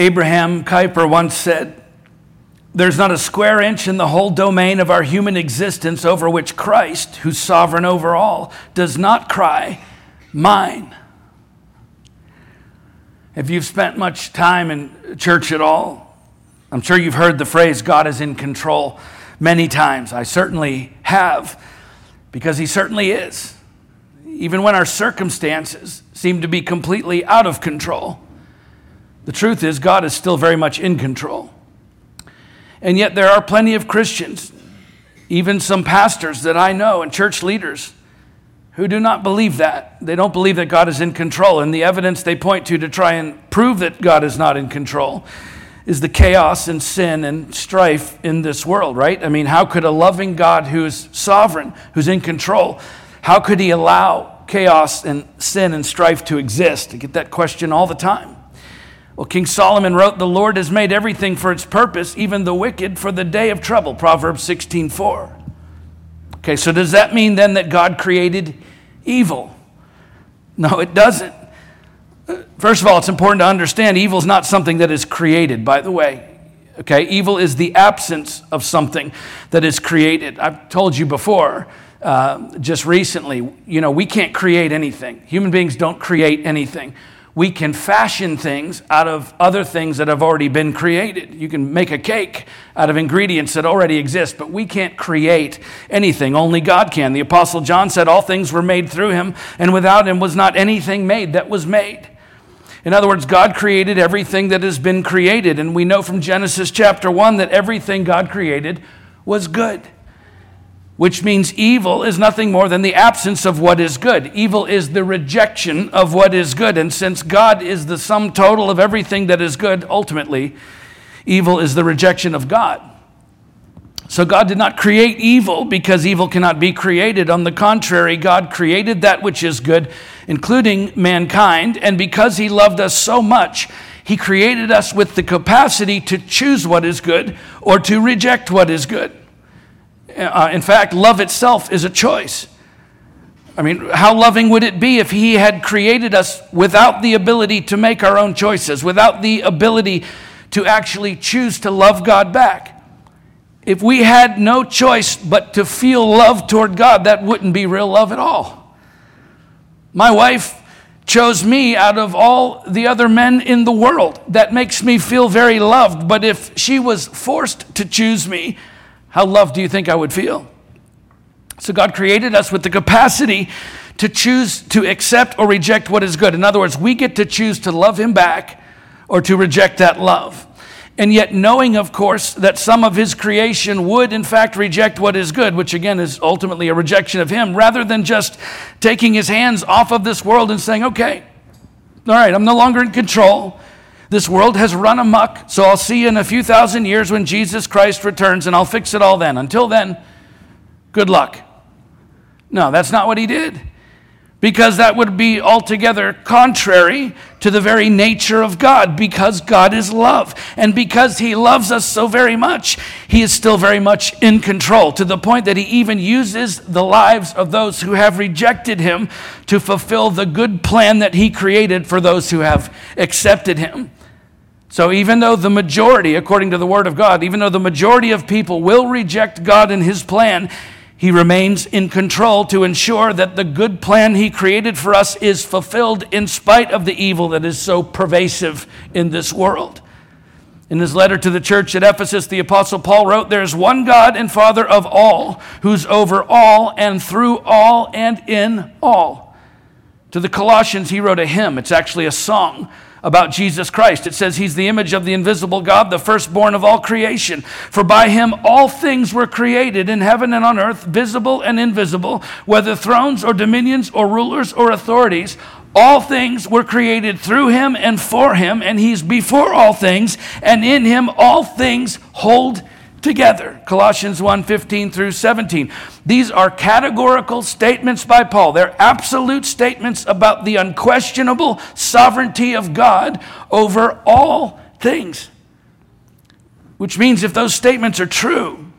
Abraham Kuyper once said, There's not a square inch in the whole domain of our human existence over which Christ, who's sovereign over all, does not cry, Mine. If you've spent much time in church at all, I'm sure you've heard the phrase, God is in control, many times. I certainly have, because He certainly is. Even when our circumstances seem to be completely out of control, the truth is, God is still very much in control. And yet, there are plenty of Christians, even some pastors that I know and church leaders, who do not believe that. They don't believe that God is in control. And the evidence they point to to try and prove that God is not in control is the chaos and sin and strife in this world, right? I mean, how could a loving God who is sovereign, who's in control, how could he allow chaos and sin and strife to exist? I get that question all the time. Well, King Solomon wrote, The Lord has made everything for its purpose, even the wicked for the day of trouble. Proverbs 16 4. Okay, so does that mean then that God created evil? No, it doesn't. First of all, it's important to understand evil is not something that is created, by the way. Okay, evil is the absence of something that is created. I've told you before, uh, just recently, you know, we can't create anything. Human beings don't create anything we can fashion things out of other things that have already been created. You can make a cake out of ingredients that already exist, but we can't create anything. Only God can. The Apostle John said, All things were made through him, and without him was not anything made that was made. In other words, God created everything that has been created, and we know from Genesis chapter 1 that everything God created was good which means evil is nothing more than the absence of what is good. Evil is the rejection of what is good. And since God is the sum total of everything that is good, ultimately, evil is the rejection of God. So God did not create evil because evil cannot be created. On the contrary, God created that which is good, including mankind. And because He loved us so much, He created us with the capacity to choose what is good or to reject what is good. Uh, in fact, love itself is a choice. I mean, how loving would it be if He had created us without the ability to make our own choices, without the ability to actually choose to love God back? If we had no choice but to feel love toward God, that wouldn't be real love at all. My wife chose me out of all the other men in the world. That makes me feel very loved. But if she was forced to choose me, how loved do you think I would feel? So, God created us with the capacity to choose to accept or reject what is good. In other words, we get to choose to love Him back or to reject that love. And yet, knowing, of course, that some of His creation would, in fact, reject what is good, which again is ultimately a rejection of Him, rather than just taking His hands off of this world and saying, okay, all right, I'm no longer in control. This world has run amok, so I'll see you in a few thousand years when Jesus Christ returns and I'll fix it all then. Until then, good luck. No, that's not what he did because that would be altogether contrary to the very nature of God, because God is love. And because He loves us so very much, He is still very much in control, to the point that He even uses the lives of those who have rejected Him to fulfill the good plan that He created for those who have accepted Him. So, even though the majority, according to the Word of God, even though the majority of people will reject God and His plan, he remains in control to ensure that the good plan He created for us is fulfilled in spite of the evil that is so pervasive in this world. In his letter to the church at Ephesus, the Apostle Paul wrote, There is one God and Father of all, who's over all and through all and in all. To the Colossians, he wrote a hymn. It's actually a song about Jesus Christ. It says he's the image of the invisible God, the firstborn of all creation. For by him all things were created in heaven and on earth, visible and invisible, whether thrones or dominions or rulers or authorities. All things were created through him and for him, and he's before all things, and in him all things hold together. Colossians 1 15 through 17. These are categorical statements by Paul. They're absolute statements about the unquestionable sovereignty of God over all things. Which means if those statements are true,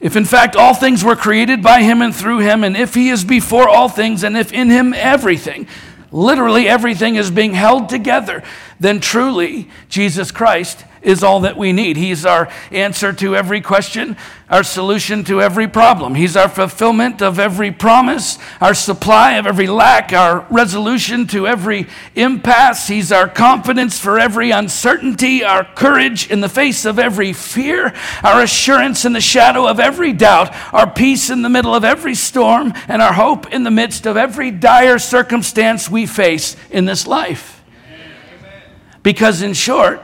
if in fact all things were created by him and through him, and if he is before all things, and if in him everything, literally everything is being held together, then truly Jesus Christ is all that we need. He's our answer to every question, our solution to every problem. He's our fulfillment of every promise, our supply of every lack, our resolution to every impasse. He's our confidence for every uncertainty, our courage in the face of every fear, our assurance in the shadow of every doubt, our peace in the middle of every storm, and our hope in the midst of every dire circumstance we face in this life. Because, in short,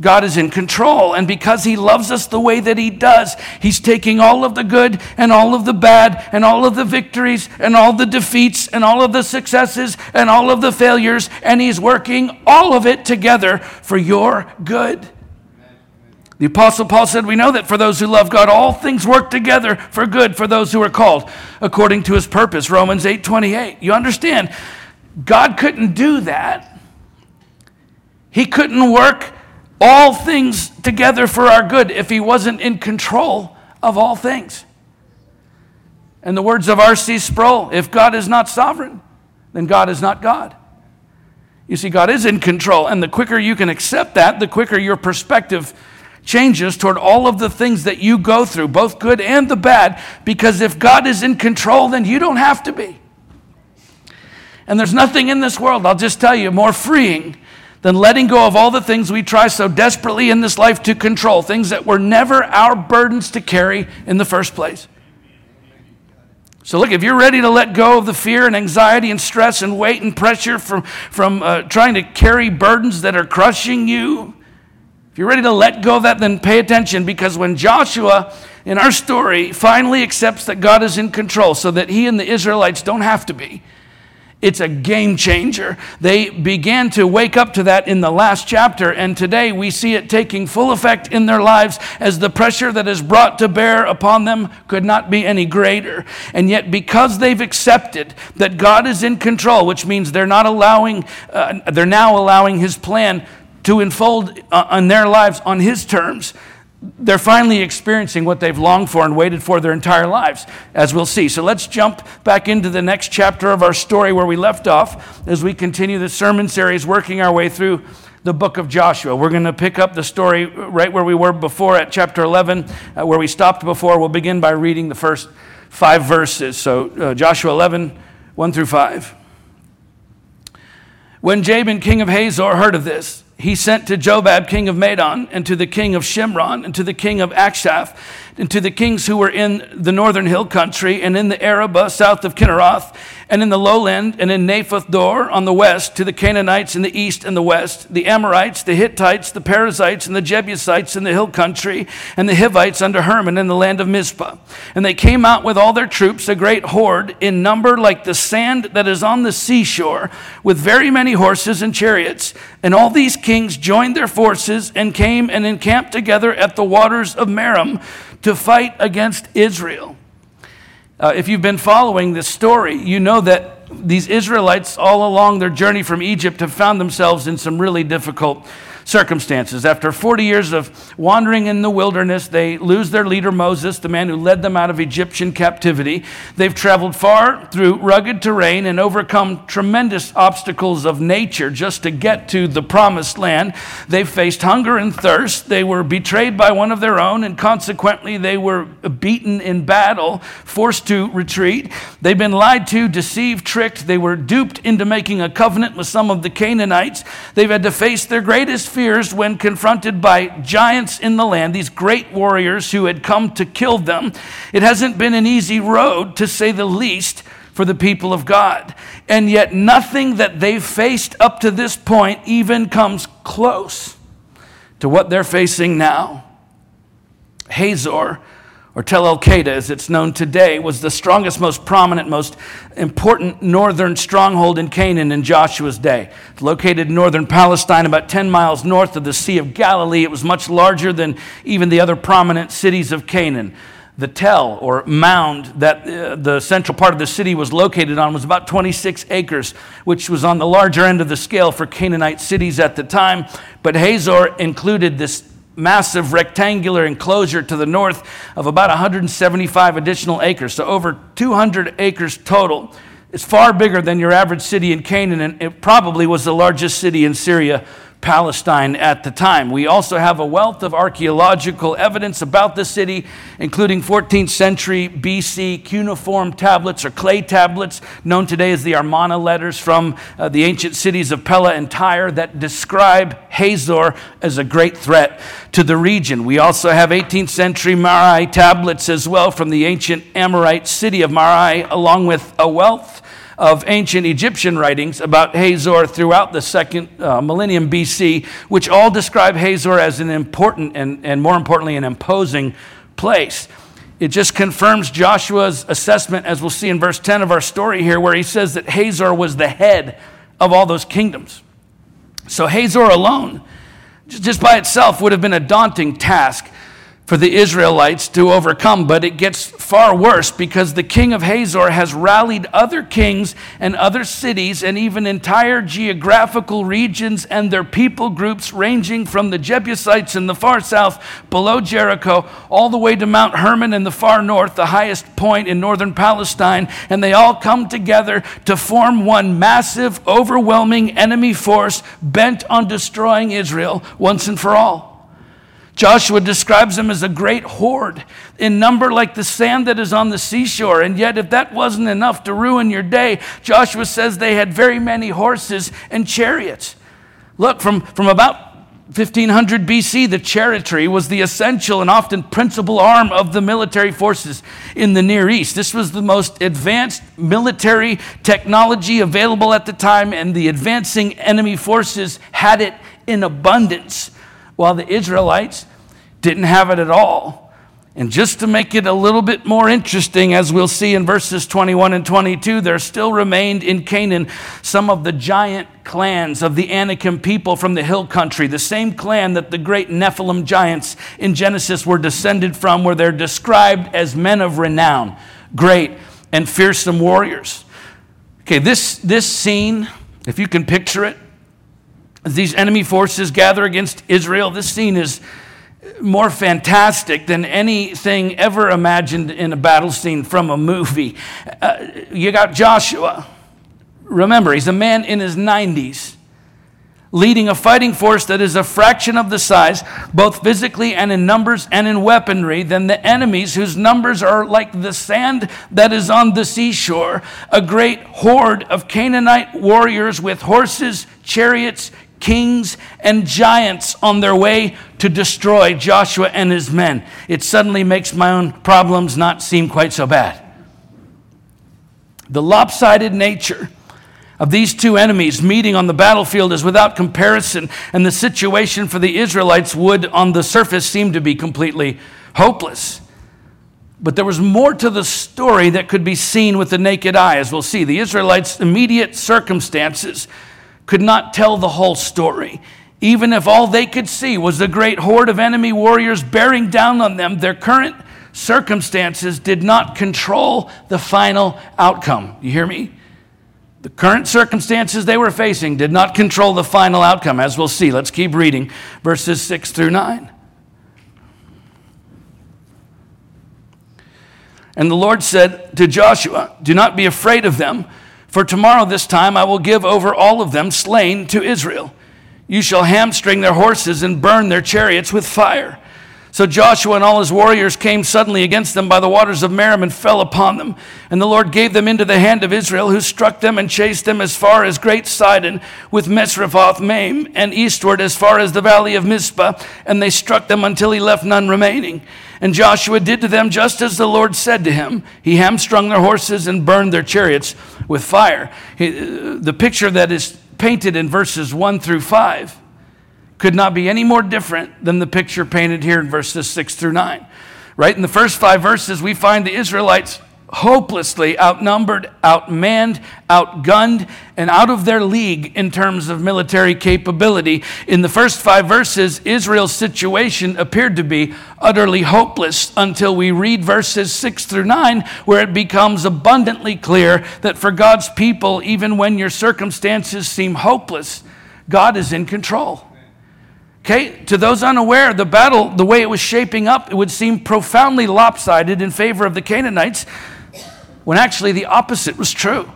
God is in control. And because He loves us the way that He does, He's taking all of the good and all of the bad and all of the victories and all the defeats and all of the successes and all of the failures, and He's working all of it together for your good. The Apostle Paul said, We know that for those who love God, all things work together for good for those who are called according to His purpose. Romans 8 28. You understand, God couldn't do that. He couldn't work all things together for our good if he wasn't in control of all things. In the words of R.C. Sproul, if God is not sovereign, then God is not God. You see, God is in control, and the quicker you can accept that, the quicker your perspective changes toward all of the things that you go through, both good and the bad, because if God is in control, then you don't have to be. And there's nothing in this world, I'll just tell you, more freeing than letting go of all the things we try so desperately in this life to control, things that were never our burdens to carry in the first place. So, look, if you're ready to let go of the fear and anxiety and stress and weight and pressure from, from uh, trying to carry burdens that are crushing you, if you're ready to let go of that, then pay attention because when Joshua in our story finally accepts that God is in control so that he and the Israelites don't have to be, it's a game changer. They began to wake up to that in the last chapter, and today we see it taking full effect in their lives as the pressure that is brought to bear upon them could not be any greater. And yet, because they've accepted that God is in control, which means they're not allowing, uh, they're now allowing His plan to unfold uh, on their lives on His terms, they're finally experiencing what they've longed for and waited for their entire lives, as we'll see. So let's jump back into the next chapter of our story where we left off as we continue the sermon series, working our way through the book of Joshua. We're going to pick up the story right where we were before at chapter 11, uh, where we stopped before. We'll begin by reading the first five verses. So, uh, Joshua 11, 1 through 5. When Jabin, king of Hazor, heard of this, he sent to Jobab, king of Madon, and to the king of Shimron, and to the king of Achshaph, and to the kings who were in the northern hill country, and in the Arabah south of Chinneroth, and in the lowland, and in Naphoth Dor on the west, to the Canaanites in the east and the west, the Amorites, the Hittites, the Perizzites, and the Jebusites in the hill country, and the Hivites under Hermon in the land of Mizpah. And they came out with all their troops, a great horde, in number like the sand that is on the seashore, with very many horses and chariots. And all these kings joined their forces and came and encamped together at the waters of Merom to fight against Israel. Uh, if you've been following this story, you know that these Israelites, all along their journey from Egypt, have found themselves in some really difficult circumstances. After 40 years of wandering in the wilderness, they lose their leader Moses, the man who led them out of Egyptian captivity. They've traveled far through rugged terrain and overcome tremendous obstacles of nature just to get to the promised land. They've faced hunger and thirst. They were betrayed by one of their own, and consequently, they were beaten in battle, forced to retreat. They've been lied to, deceived, tricked. They were duped into making a covenant with some of the Canaanites. They've had to face their greatest fears when confronted by giants in the land, these great warriors who had come to kill them. It hasn't been an easy road, to say the least, for the people of God. And yet, nothing that they've faced up to this point even comes close to what they're facing now. Hazor or Tel el-Qedah, as it's known today, was the strongest, most prominent, most important northern stronghold in Canaan in Joshua's day. It's located in northern Palestine, about 10 miles north of the Sea of Galilee. It was much larger than even the other prominent cities of Canaan. The tell or mound that uh, the central part of the city was located on was about 26 acres, which was on the larger end of the scale for Canaanite cities at the time. But Hazor included this massive rectangular enclosure to the north of about 175 additional acres, so over 200 acres total. It's far bigger than your average city in Canaan, and it probably was the largest city in Syria Palestine at the time. We also have a wealth of archaeological evidence about the city, including 14th century BC cuneiform tablets or clay tablets, known today as the Amarna letters from uh, the ancient cities of Pella and Tyre, that describe Hazor as a great threat to the region. We also have 18th century Mari tablets as well from the ancient Amorite city of Mari, along with a wealth of ancient Egyptian writings about Hazor throughout the second uh, millennium BC, which all describe Hazor as an important and, and more importantly, an imposing place. It just confirms Joshua's assessment, as we'll see in verse 10 of our story here, where he says that Hazor was the head of all those kingdoms. So Hazor alone, just by itself, would have been a daunting task for the Israelites to overcome, but it gets far worse because the king of Hazor has rallied other kings and other cities and even entire geographical regions and their people groups, ranging from the Jebusites in the far south below Jericho all the way to Mount Hermon in the far north, the highest point in northern Palestine. And they all come together to form one massive, overwhelming enemy force bent on destroying Israel once and for all. Joshua describes them as a great horde in number like the sand that is on the seashore. And yet, if that wasn't enough to ruin your day, Joshua says they had very many horses and chariots. Look, from, from about 1500 BC, the chariotry was the essential and often principal arm of the military forces in the Near East. This was the most advanced military technology available at the time, and the advancing enemy forces had it in abundance while the Israelites didn't have it at all. And just to make it a little bit more interesting, as we'll see in verses 21 and 22, there still remained in Canaan some of the giant clans of the Anakim people from the hill country, the same clan that the great Nephilim giants in Genesis were descended from, where they're described as men of renown, great and fearsome warriors. Okay, this, this scene, if you can picture it, these enemy forces gather against Israel, this scene is more fantastic than anything ever imagined in a battle scene from a movie. Uh, you got Joshua. Remember, he's a man in his 90s leading a fighting force that is a fraction of the size, both physically and in numbers and in weaponry, than the enemies whose numbers are like the sand that is on the seashore. A great horde of Canaanite warriors with horses, chariots, kings and giants on their way to destroy Joshua and his men. It suddenly makes my own problems not seem quite so bad. The lopsided nature of these two enemies meeting on the battlefield is without comparison, and the situation for the Israelites would, on the surface, seem to be completely hopeless. But there was more to the story that could be seen with the naked eye, as we'll see. The Israelites' immediate circumstances could not tell the whole story. Even if all they could see was a great horde of enemy warriors bearing down on them, their current circumstances did not control the final outcome. You hear me? The current circumstances they were facing did not control the final outcome, as we'll see. Let's keep reading verses 6 through 9. And the Lord said to Joshua, Do not be afraid of them for tomorrow, this time, I will give over all of them slain to Israel. You shall hamstring their horses and burn their chariots with fire. So Joshua and all his warriors came suddenly against them by the waters of Merom and fell upon them. And the Lord gave them into the hand of Israel, who struck them and chased them as far as great Sidon with Misrephoth Maim, and eastward as far as the valley of Mizpah. And they struck them until he left none remaining. And Joshua did to them just as the Lord said to him. He hamstrung their horses and burned their chariots with fire. Uh, the picture that is painted in verses 1 through 5 could not be any more different than the picture painted here in verses 6 through 9. Right? In the first five verses, we find the Israelites hopelessly outnumbered, outmanned, outgunned, and out of their league in terms of military capability. In the first five verses, Israel's situation appeared to be utterly hopeless until we read verses six through nine, where it becomes abundantly clear that for God's people, even when your circumstances seem hopeless, God is in control. Okay, to those unaware, the battle, the way it was shaping up, it would seem profoundly lopsided in favor of the Canaanites when actually the opposite was true.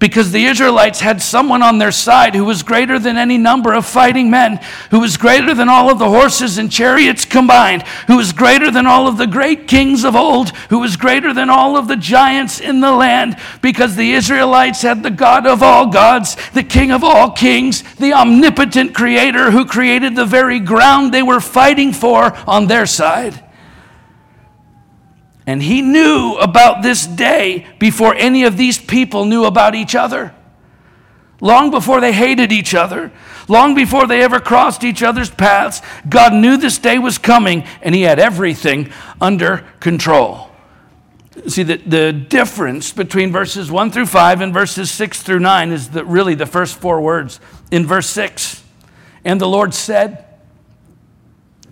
because the Israelites had someone on their side who was greater than any number of fighting men, who was greater than all of the horses and chariots combined, who was greater than all of the great kings of old, who was greater than all of the giants in the land, because the Israelites had the God of all gods, the King of all kings, the omnipotent creator who created the very ground they were fighting for on their side. And he knew about this day before any of these people knew about each other. Long before they hated each other, long before they ever crossed each other's paths, God knew this day was coming and he had everything under control. See, the, the difference between verses 1 through 5 and verses 6 through 9 is the, really the first four words. In verse 6, and the Lord said,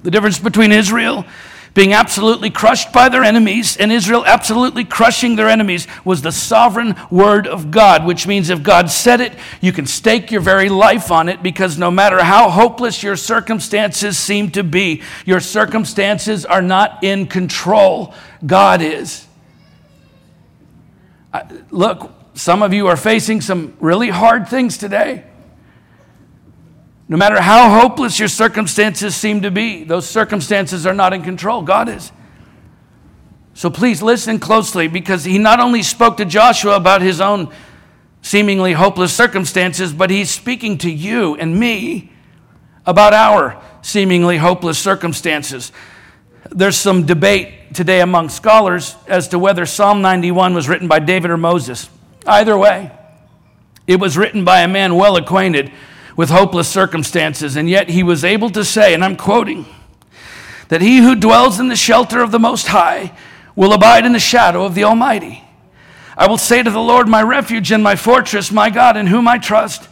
the difference between Israel being absolutely crushed by their enemies, and Israel absolutely crushing their enemies, was the sovereign word of God, which means if God said it, you can stake your very life on it because no matter how hopeless your circumstances seem to be, your circumstances are not in control. God is. Look, some of you are facing some really hard things today. No matter how hopeless your circumstances seem to be, those circumstances are not in control. God is. So please listen closely because he not only spoke to Joshua about his own seemingly hopeless circumstances, but he's speaking to you and me about our seemingly hopeless circumstances. There's some debate today among scholars as to whether Psalm 91 was written by David or Moses. Either way, it was written by a man well acquainted with hopeless circumstances, and yet he was able to say, and I'm quoting, that he who dwells in the shelter of the Most High will abide in the shadow of the Almighty. I will say to the Lord, my refuge and my fortress, my God, in whom I trust,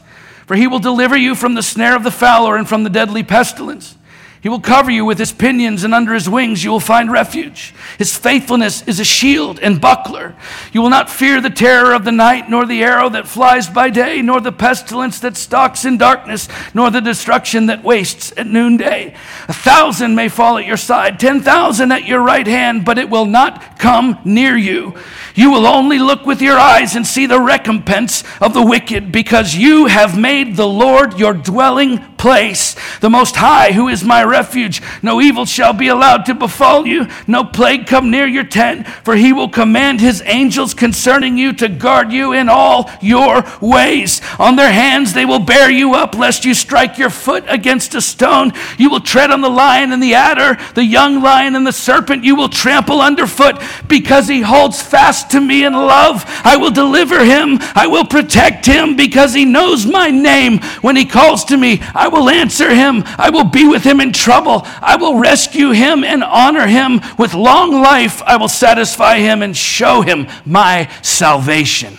for he will deliver you from the snare of the fowler and from the deadly pestilence. He will cover you with his pinions, and under his wings you will find refuge. His faithfulness is a shield and buckler. You will not fear the terror of the night, nor the arrow that flies by day, nor the pestilence that stalks in darkness, nor the destruction that wastes at noonday. A thousand may fall at your side, ten thousand at your right hand, but it will not come near you. You will only look with your eyes and see the recompense of the wicked, because you have made the Lord your dwelling place, the Most High, who is my refuge. No evil shall be allowed to befall you, no plague come near your tent, for he will command his angels concerning you to guard you in all your ways. On their hands they will bear you up, lest you strike your foot against a stone. You will tread on the lion and the adder, the young lion and the serpent you will trample underfoot, because he holds fast to me in love. I will deliver him, I will protect him, because he knows my name. When he calls to me, I will answer him, I will be with him in trouble. I will rescue him and honor him. With long life, I will satisfy him and show him my salvation.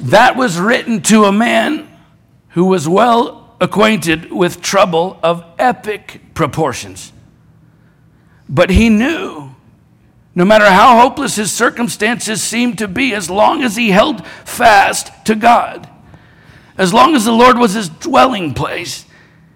That was written to a man who was well acquainted with trouble of epic proportions. But he knew no matter how hopeless his circumstances seemed to be, as long as he held fast to God, as long as the Lord was his dwelling place,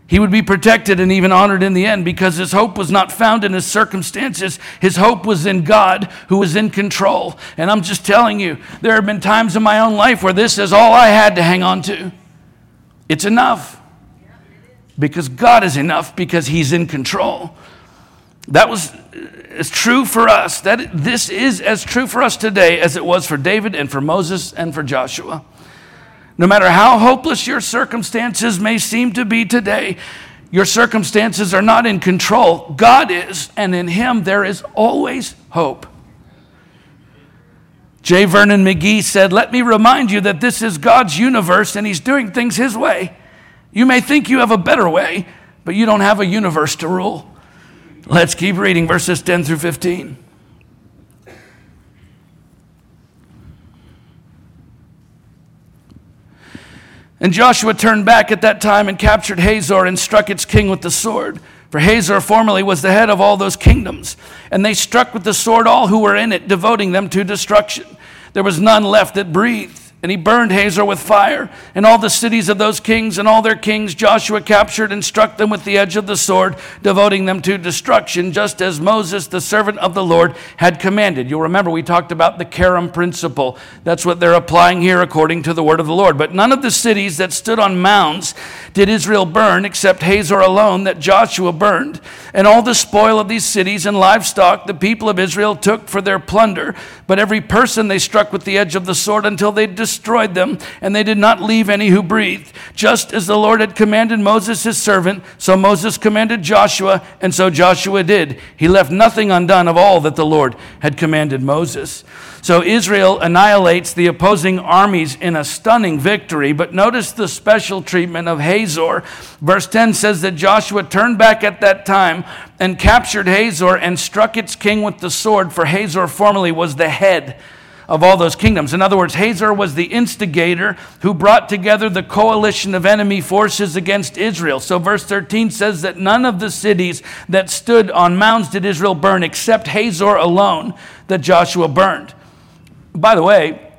he would be protected and even honored in the end because his hope was not found in his circumstances. His hope was in God who was in control. And I'm just telling you, there have been times in my own life where this is all I had to hang on to. It's enough because God is enough because he's in control. That was uh, as true for us. That this is as true for us today as it was for David and for Moses and for Joshua. No matter how hopeless your circumstances may seem to be today, your circumstances are not in control. God is, and in Him there is always hope. J. Vernon McGee said, Let me remind you that this is God's universe and He's doing things His way. You may think you have a better way, but you don't have a universe to rule. Let's keep reading verses 10 through 15. And Joshua turned back at that time and captured Hazor and struck its king with the sword. For Hazor formerly was the head of all those kingdoms. And they struck with the sword all who were in it, devoting them to destruction. There was none left that breathed. And he burned Hazor with fire, and all the cities of those kings and all their kings Joshua captured and struck them with the edge of the sword, devoting them to destruction, just as Moses, the servant of the Lord, had commanded. You'll remember we talked about the Karam principle. That's what they're applying here according to the word of the Lord. But none of the cities that stood on mounds did Israel burn, except Hazor alone, that Joshua burned. And all the spoil of these cities and livestock the people of Israel took for their plunder. But every person they struck with the edge of the sword until they them, and they did not leave any who breathed. Just as the Lord had commanded Moses his servant, so Moses commanded Joshua, and so Joshua did. He left nothing undone of all that the Lord had commanded Moses. So Israel annihilates the opposing armies in a stunning victory. But notice the special treatment of Hazor. Verse 10 says that Joshua turned back at that time and captured Hazor and struck its king with the sword, for Hazor formerly was the head of all those kingdoms. In other words, Hazor was the instigator who brought together the coalition of enemy forces against Israel. So, verse 13 says that none of the cities that stood on mounds did Israel burn except Hazor alone that Joshua burned. By the way,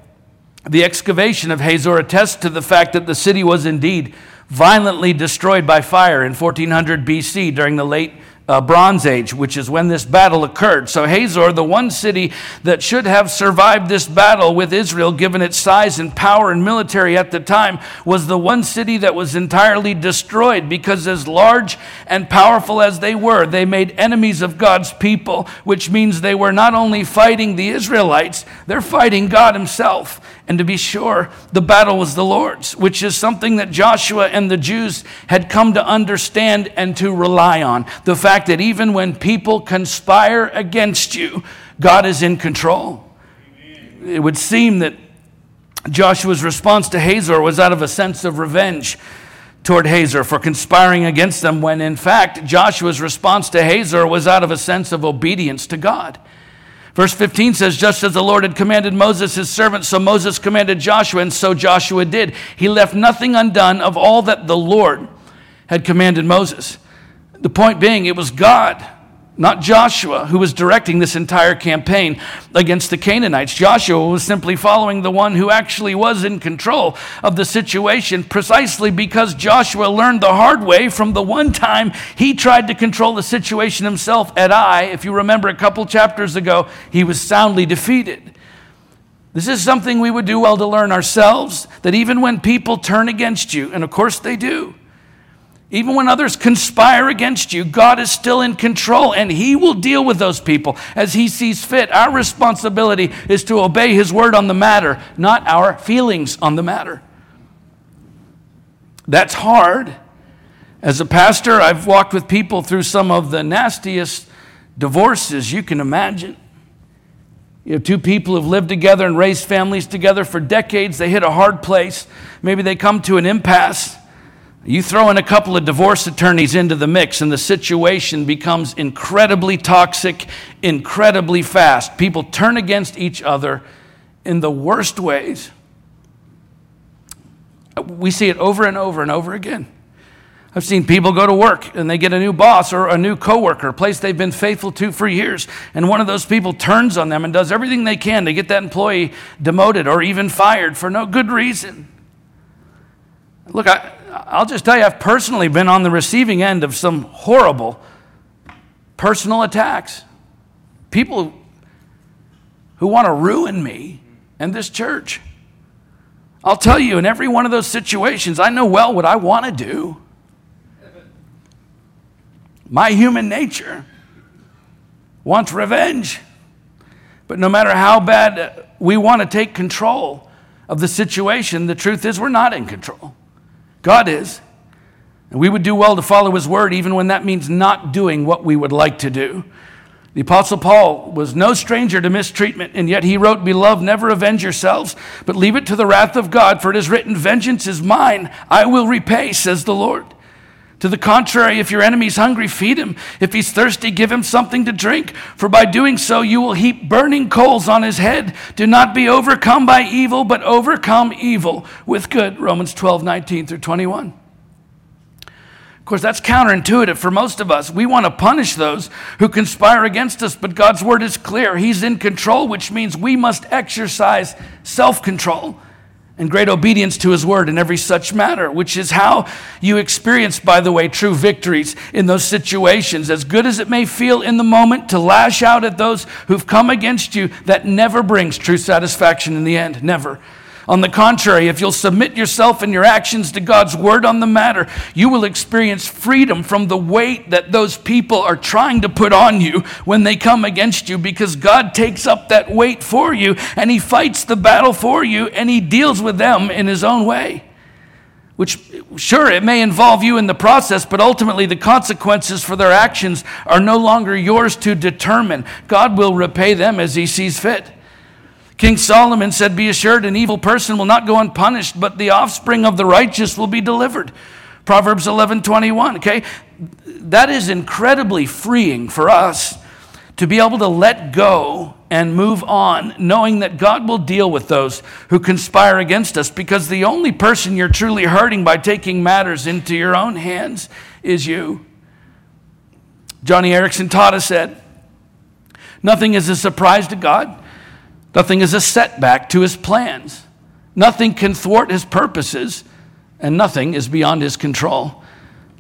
the excavation of Hazor attests to the fact that the city was indeed violently destroyed by fire in 1400 BC during the late uh, Bronze Age, which is when this battle occurred. So, Hazor, the one city that should have survived this battle with Israel, given its size and power and military at the time, was the one city that was entirely destroyed because, as large and powerful as they were, they made enemies of God's people, which means they were not only fighting the Israelites, they're fighting God Himself. And to be sure, the battle was the Lord's, which is something that Joshua and the Jews had come to understand and to rely on. The fact that even when people conspire against you, God is in control. It would seem that Joshua's response to Hazor was out of a sense of revenge toward Hazor for conspiring against them, when in fact Joshua's response to Hazor was out of a sense of obedience to God. Verse 15 says, Just as the Lord had commanded Moses, his servant, so Moses commanded Joshua, and so Joshua did. He left nothing undone of all that the Lord had commanded Moses. The point being, it was God not Joshua, who was directing this entire campaign against the Canaanites. Joshua was simply following the one who actually was in control of the situation precisely because Joshua learned the hard way from the one time he tried to control the situation himself at Ai. If you remember a couple chapters ago, he was soundly defeated. This is something we would do well to learn ourselves that even when people turn against you, and of course they do, even when others conspire against you, God is still in control and He will deal with those people as He sees fit. Our responsibility is to obey His word on the matter, not our feelings on the matter. That's hard. As a pastor, I've walked with people through some of the nastiest divorces you can imagine. You know, two people who have lived together and raised families together for decades. They hit a hard place. Maybe they come to an impasse. You throw in a couple of divorce attorneys into the mix, and the situation becomes incredibly toxic, incredibly fast. People turn against each other in the worst ways. We see it over and over and over again. I've seen people go to work and they get a new boss or a new coworker, a place they've been faithful to for years, and one of those people turns on them and does everything they can to get that employee demoted or even fired for no good reason. Look, I, I'll just tell you, I've personally been on the receiving end of some horrible personal attacks. People who want to ruin me and this church. I'll tell you, in every one of those situations, I know well what I want to do. My human nature wants revenge. But no matter how bad we want to take control of the situation, the truth is we're not in control. God is. And we would do well to follow his word, even when that means not doing what we would like to do. The Apostle Paul was no stranger to mistreatment, and yet he wrote, Beloved, never avenge yourselves, but leave it to the wrath of God, for it is written, Vengeance is mine, I will repay, says the Lord. To the contrary, if your enemy is hungry, feed him. If he's thirsty, give him something to drink. For by doing so, you will heap burning coals on his head. Do not be overcome by evil, but overcome evil with good. Romans 12, 19 through 21. Of course, that's counterintuitive for most of us. We want to punish those who conspire against us, but God's word is clear. He's in control, which means we must exercise self control and great obedience to his word in every such matter, which is how you experience, by the way, true victories in those situations. As good as it may feel in the moment to lash out at those who've come against you, that never brings true satisfaction in the end. Never. On the contrary, if you'll submit yourself and your actions to God's word on the matter, you will experience freedom from the weight that those people are trying to put on you when they come against you because God takes up that weight for you and He fights the battle for you and He deals with them in His own way. Which, sure, it may involve you in the process, but ultimately the consequences for their actions are no longer yours to determine. God will repay them as He sees fit. King Solomon said, Be assured, an evil person will not go unpunished, but the offspring of the righteous will be delivered. Proverbs 11 21. Okay? That is incredibly freeing for us to be able to let go and move on, knowing that God will deal with those who conspire against us, because the only person you're truly hurting by taking matters into your own hands is you. Joni Eareckson Tada said, Nothing is a surprise to God. Nothing is a setback to his plans. Nothing can thwart his purposes, and nothing is beyond his control.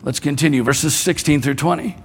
Let's continue, verses 16 through 20.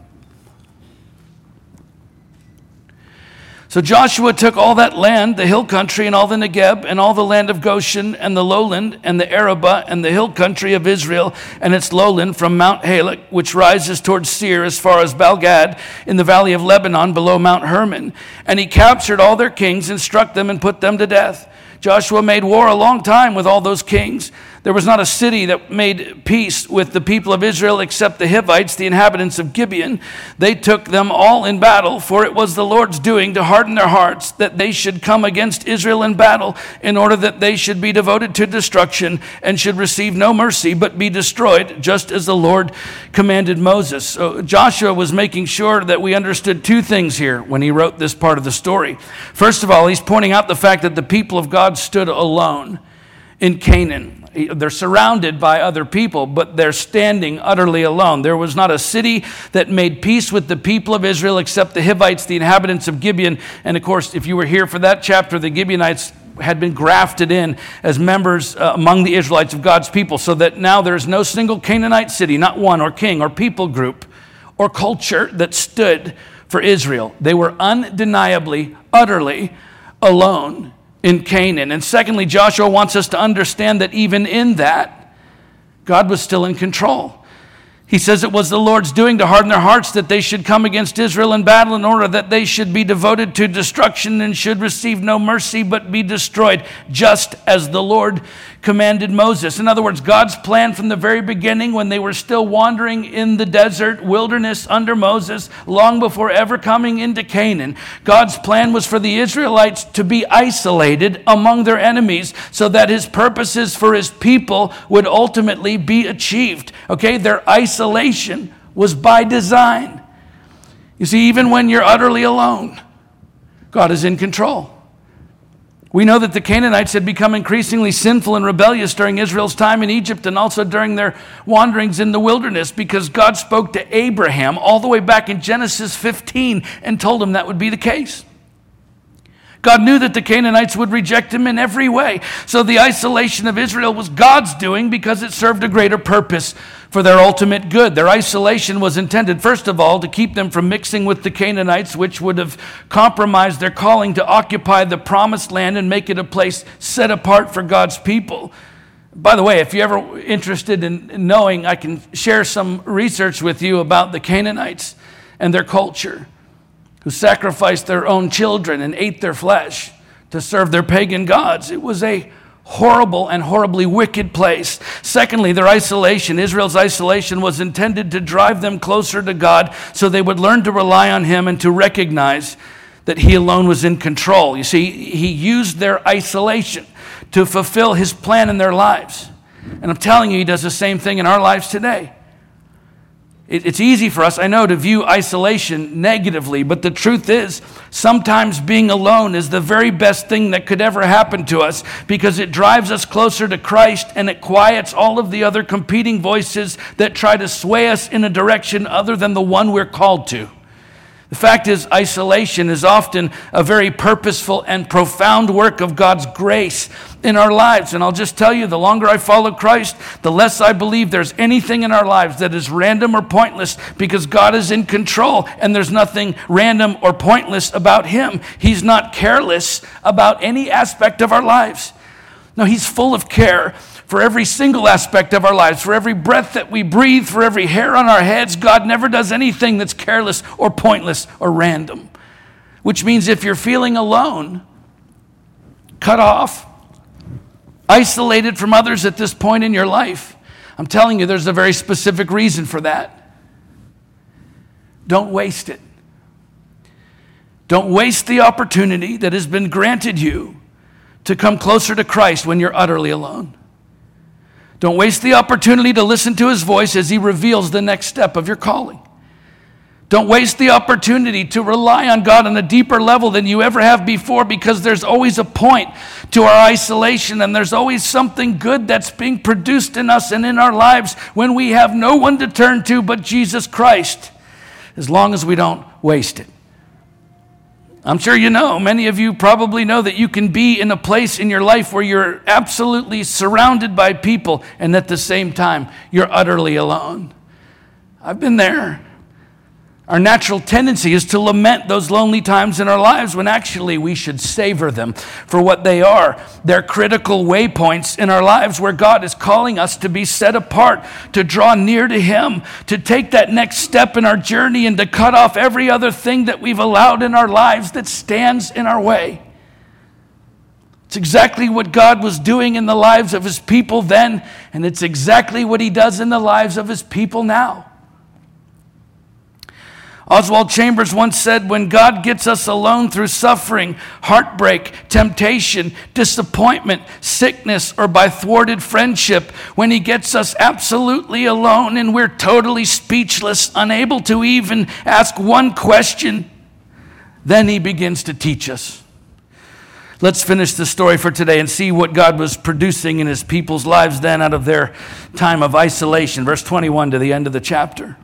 So Joshua took all that land, the hill country, and all the Negeb, and all the land of Goshen, and the lowland, and the Arabah, and the hill country of Israel, and its lowland from Mount Halak, which rises towards Seir as far as Baalgad, in the valley of Lebanon below Mount Hermon. And he captured all their kings, and struck them, and put them to death. Joshua made war a long time with all those kings. There was not a city that made peace with the people of Israel except the Hivites, the inhabitants of Gibeon. They took them all in battle, for it was the Lord's doing to harden their hearts that they should come against Israel in battle, in order that they should be devoted to destruction and should receive no mercy, but be destroyed, just as the Lord commanded Moses. So Joshua was making sure that we understood two things here when he wrote this part of the story. First of all, he's pointing out the fact that the people of God stood alone in Canaan they're surrounded by other people, but they're standing utterly alone. There was not a city that made peace with the people of Israel except the Hivites, the inhabitants of Gibeon. And of course, if you were here for that chapter, the Gibeonites had been grafted in as members uh, among the Israelites of God's people, so that now there's no single Canaanite city, not one, or king, or people group, or culture that stood for Israel. They were undeniably, utterly alone in Canaan. And secondly, Joshua wants us to understand that even in that, God was still in control. He says it was the Lord's doing to harden their hearts that they should come against Israel in battle in order that they should be devoted to destruction and should receive no mercy but be destroyed, just as the Lord commanded Moses. In other words, God's plan from the very beginning, when they were still wandering in the desert wilderness under Moses, long before ever coming into Canaan, God's plan was for the Israelites to be isolated among their enemies so that his purposes for his people would ultimately be achieved. Okay, their isolation was by design. You see, even when you're utterly alone, God is in control. We know that the Canaanites had become increasingly sinful and rebellious during Israel's time in Egypt and also during their wanderings in the wilderness because God spoke to Abraham all the way back in Genesis 15 and told him that would be the case. God knew that the Canaanites would reject him in every way. So the isolation of Israel was God's doing because it served a greater purpose for their ultimate good. Their isolation was intended, first of all, to keep them from mixing with the Canaanites, which would have compromised their calling to occupy the promised land and make it a place set apart for God's people. By the way, if you're ever interested in knowing, I can share some research with you about the Canaanites and their culture, who sacrificed their own children and ate their flesh to serve their pagan gods. It was a horrible and horribly wicked place. Secondly, their isolation, Israel's isolation, was intended to drive them closer to God so they would learn to rely on Him and to recognize that He alone was in control. You see, He used their isolation to fulfill His plan in their lives. And I'm telling you, He does the same thing in our lives today. It's easy for us, I know, to view isolation negatively, but the truth is, sometimes being alone is the very best thing that could ever happen to us because it drives us closer to Christ and it quiets all of the other competing voices that try to sway us in a direction other than the one we're called to. The fact is, isolation is often a very purposeful and profound work of God's grace in our lives. And I'll just tell you, the longer I follow Christ, the less I believe there's anything in our lives that is random or pointless because God is in control and there's nothing random or pointless about Him. He's not careless about any aspect of our lives. No, He's full of care for every single aspect of our lives, for every breath that we breathe, for every hair on our heads. God never does anything that's careless or pointless or random. Which means if you're feeling alone, cut off, isolated from others at this point in your life, I'm telling you, there's a very specific reason for that. Don't waste it. Don't waste the opportunity that has been granted you to come closer to Christ when you're utterly alone. Don't waste the opportunity to listen to his voice as he reveals the next step of your calling. Don't waste the opportunity to rely on God on a deeper level than you ever have before because there's always a point to our isolation and there's always something good that's being produced in us and in our lives when we have no one to turn to but Jesus Christ, as long as we don't waste it. I'm sure you know, many of you probably know that you can be in a place in your life where you're absolutely surrounded by people and at the same time you're utterly alone. I've been there. Our natural tendency is to lament those lonely times in our lives when actually we should savor them for what they are. They're critical waypoints in our lives where God is calling us to be set apart, to draw near to Him, to take that next step in our journey, and to cut off every other thing that we've allowed in our lives that stands in our way. It's exactly what God was doing in the lives of His people then, and it's exactly what He does in the lives of His people now. Oswald Chambers once said, When God gets us alone through suffering, heartbreak, temptation, disappointment, sickness, or by thwarted friendship, when He gets us absolutely alone and we're totally speechless, unable to even ask one question, then He begins to teach us. Let's finish the story for today and see what God was producing in His people's lives then out of their time of isolation. Verse 21 to the end of the chapter.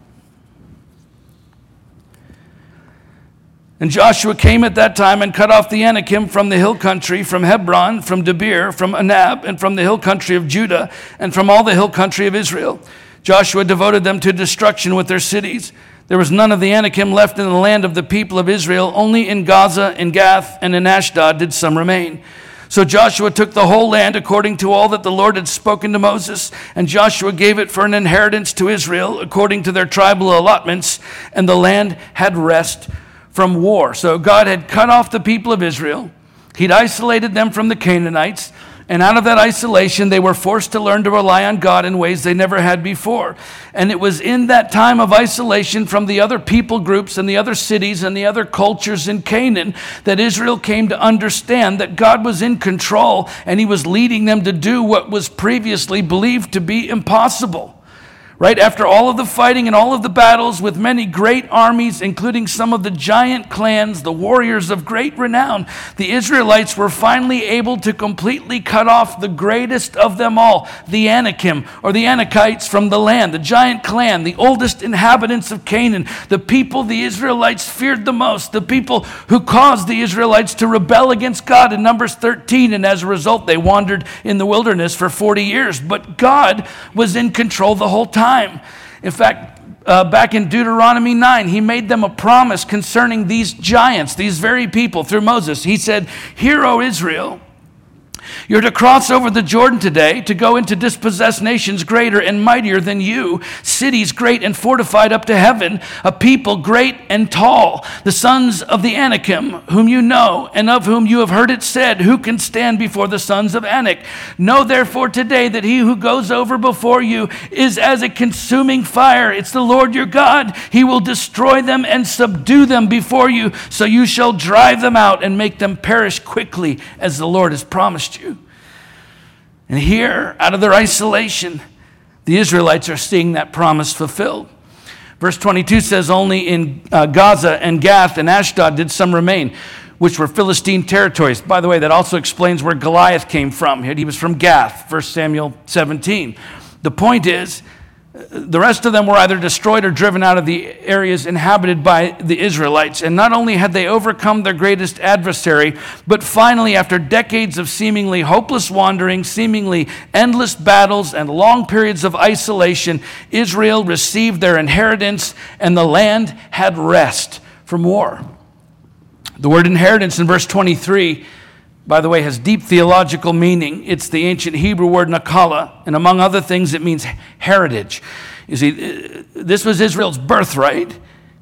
And Joshua came at that time and cut off the Anakim from the hill country, from Hebron, from Debir, from Anab, and from the hill country of Judah, and from all the hill country of Israel. Joshua devoted them to destruction with their cities. There was none of the Anakim left in the land of the people of Israel, only in Gaza, in Gath, and in Ashdod did some remain. So Joshua took the whole land according to all that the Lord had spoken to Moses, and Joshua gave it for an inheritance to Israel according to their tribal allotments, and the land had rest from war. So God had cut off the people of Israel, He'd isolated them from the Canaanites. And out of that isolation, they were forced to learn to rely on God in ways they never had before. And it was in that time of isolation from the other people groups and the other cities and the other cultures in Canaan that Israel came to understand that God was in control and He was leading them to do what was previously believed to be impossible right? After all of the fighting and all of the battles with many great armies, including some of the giant clans, the warriors of great renown, the Israelites were finally able to completely cut off the greatest of them all, the Anakim, or the Anakites from the land, the giant clan, the oldest inhabitants of Canaan, the people the Israelites feared the most, the people who caused the Israelites to rebel against God in Numbers 13, and as a result, they wandered in the wilderness for 40 years. But God was in control the whole time time. In fact, uh, back in Deuteronomy 9, he made them a promise concerning these giants, these very people, through Moses. He said, Hear, O Israel, you're to cross over the Jordan today to go into dispossess nations greater and mightier than you, cities great and fortified up to heaven, a people great and tall, the sons of the Anakim, whom you know, and of whom you have heard it said, Who can stand before the sons of Anak? Know therefore today that he who goes over before you is as a consuming fire. It's the Lord your God. He will destroy them and subdue them before you, so you shall drive them out and make them perish quickly, as the Lord has promised you. And here, out of their isolation, the Israelites are seeing that promise fulfilled. Verse 22 says, Only in uh, Gaza and Gath and Ashdod did some remain, which were Philistine territories. By the way, that also explains where Goliath came from. He was from Gath, 1 Samuel 17. The point is, The rest of them were either destroyed or driven out of the areas inhabited by the Israelites. And not only had they overcome their greatest adversary, but finally, after decades of seemingly hopeless wandering, seemingly endless battles, and long periods of isolation, Israel received their inheritance and the land had rest from war. The word inheritance in verse 23 by the way, has deep theological meaning. It's the ancient Hebrew word nakala, and among other things, it means heritage. You see, uh, this was Israel's birthright.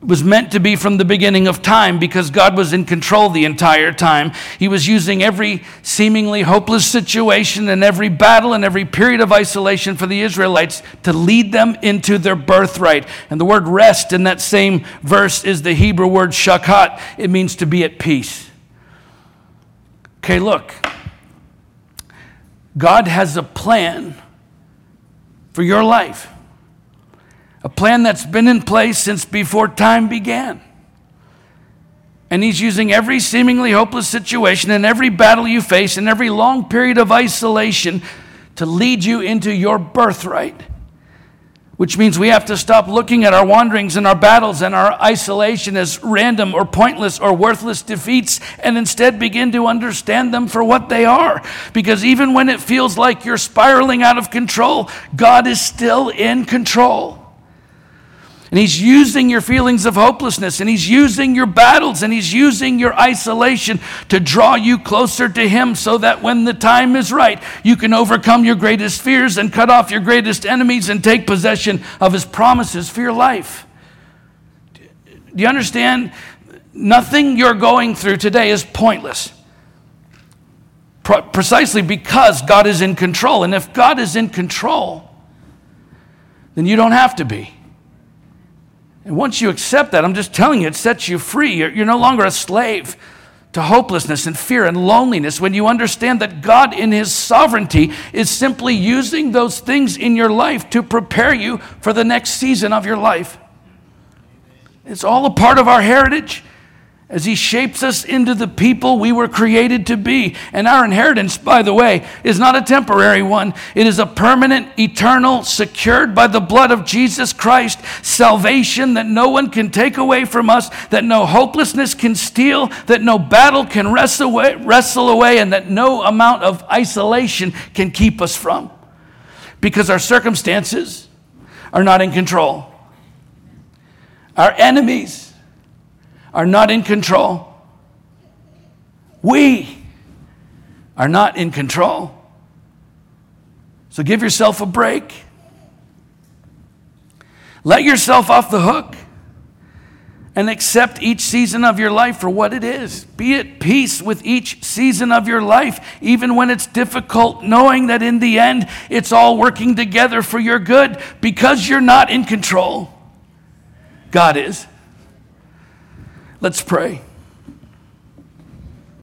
It was meant to be from the beginning of time because God was in control the entire time. He was using every seemingly hopeless situation and every battle and every period of isolation for the Israelites to lead them into their birthright. And the word rest in that same verse is the Hebrew word shakat. It means to be at peace. Okay, look. God has a plan for your life, a plan that's been in place since before time began. And He's using every seemingly hopeless situation and every battle you face and every long period of isolation to lead you into your birthright which means we have to stop looking at our wanderings and our battles and our isolation as random or pointless or worthless defeats and instead begin to understand them for what they are. Because even when it feels like you're spiraling out of control, God is still in control. And he's using your feelings of hopelessness, and he's using your battles, and he's using your isolation to draw you closer to him so that when the time is right, you can overcome your greatest fears and cut off your greatest enemies and take possession of his promises for your life. Do you understand? Nothing you're going through today is pointless. Precisely because God is in control. And if God is in control, then you don't have to be. And once you accept that, I'm just telling you, it sets you free. You're, you're no longer a slave to hopelessness and fear and loneliness when you understand that God, in His sovereignty, is simply using those things in your life to prepare you for the next season of your life. It's all a part of our heritage as He shapes us into the people we were created to be. And our inheritance, by the way, is not a temporary one, it is a permanent, eternal, secured by the blood of Jesus Christ, salvation that no one can take away from us, that no hopelessness can steal, that no battle can wrestle away, wrestle away and that no amount of isolation can keep us from. Because our circumstances are not in control. Our enemies are not in control. We are not in control. So give yourself a break. Let yourself off the hook and accept each season of your life for what it is. Be at peace with each season of your life, even when it's difficult, knowing that in the end it's all working together for your good because you're not in control. God is. Let's pray.